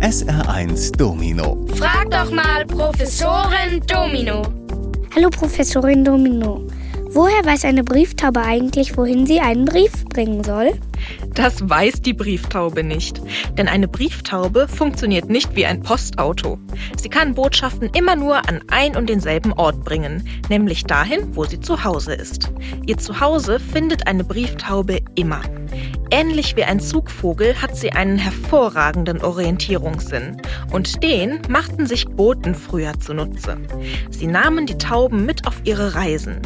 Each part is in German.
SR1 Domino. Frag doch mal Professorin Domino. Hallo Professorin Domino. Woher weiß eine Brieftaube eigentlich, wohin sie einen Brief bringen soll? Das weiß die Brieftaube nicht. Denn eine Brieftaube funktioniert nicht wie ein Postauto. Sie kann Botschaften immer nur an ein und denselben Ort bringen, nämlich dahin, wo sie zu Hause ist. Ihr Zuhause findet eine Brieftaube immer. Ähnlich wie ein Zugvogel hat sie einen hervorragenden Orientierungssinn. Und den machten sich Boten früher zunutze. Sie nahmen die Tauben mit auf ihre Reisen.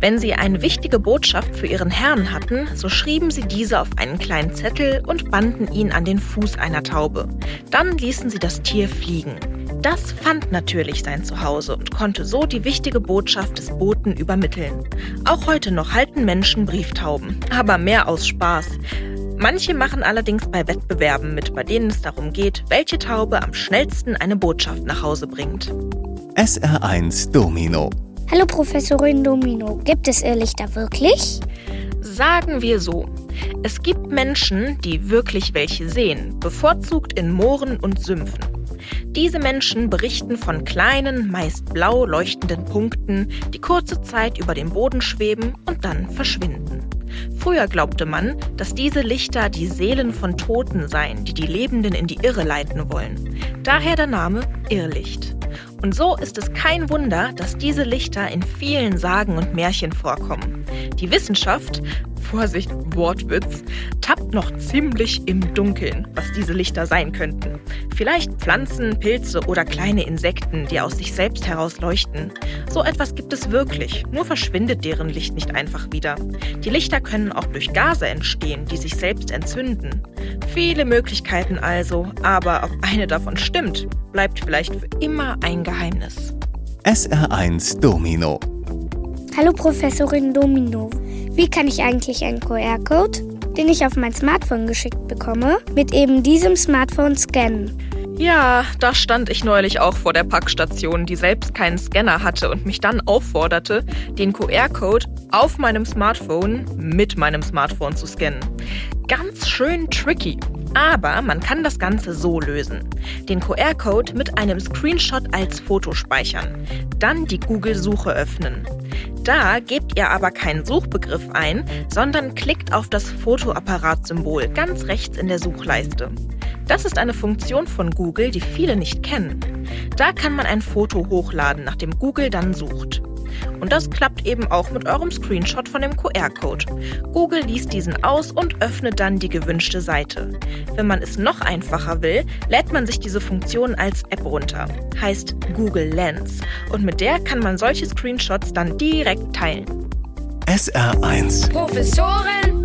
Wenn sie eine wichtige Botschaft für ihren Herrn hatten, so schrieben sie diese auf einen kleinen Zettel und banden ihn an den Fuß einer Taube. Dann ließen sie das Tier fliegen. Das fand natürlich sein Zuhause und konnte so die wichtige Botschaft des Boten übermitteln. Auch heute noch halten Menschen Brieftauben, aber mehr aus Spaß. Manche machen allerdings bei Wettbewerben mit, bei denen es darum geht, welche Taube am schnellsten eine Botschaft nach Hause bringt. SR1 Domino. Hallo Professorin Domino. Gibt es Irrlichter wirklich? Sagen wir so. Es gibt Menschen, die wirklich welche sehen, bevorzugt in Mooren und Sümpfen. Diese Menschen berichten von kleinen, meist blau leuchtenden Punkten, die kurze Zeit über dem Boden schweben und dann verschwinden. Früher glaubte man, dass diese Lichter die Seelen von Toten seien, die die Lebenden in die Irre leiten wollen. Daher der Name Irrlicht. Und so ist es kein Wunder, dass diese Lichter in vielen Sagen und Märchen vorkommen. Die Wissenschaft, Vorsicht, Wortwitz, tappt noch ziemlich im Dunkeln, was diese Lichter sein könnten. Vielleicht Pflanzen, Pilze oder kleine Insekten, die aus sich selbst heraus leuchten. So etwas gibt es wirklich, nur verschwindet deren Licht nicht einfach wieder. Die Lichter können auch durch Gase entstehen, die sich selbst entzünden. Viele Möglichkeiten also, aber ob eine davon stimmt, bleibt vielleicht für immer ein Geheimnis. SR1 Domino. Hallo Professorin Domino. Wie kann ich eigentlich einen QR-Code, den ich auf mein Smartphone geschickt bekomme, mit eben diesem Smartphone scannen? Ja, da stand ich neulich auch vor der Packstation, die selbst keinen Scanner hatte und mich dann aufforderte, den QR-Code auf meinem Smartphone mit meinem Smartphone zu scannen. Ganz schön tricky. Aber man kann das Ganze so lösen. Den QR-Code mit einem Screenshot als Foto speichern. Dann die Google-Suche öffnen. Da gebt ihr aber keinen Suchbegriff ein, sondern klickt auf das Fotoapparat-Symbol ganz rechts in der Suchleiste. Das ist eine Funktion von Google, die viele nicht kennen. Da kann man ein Foto hochladen, nach dem Google dann sucht. Und das klappt eben auch mit eurem Screenshot von dem QR-Code. Google liest diesen aus und öffnet dann die gewünschte Seite. Wenn man es noch einfacher will, lädt man sich diese Funktion als App runter. Heißt Google Lens. Und mit der kann man solche Screenshots dann direkt teilen. SR1 Professorin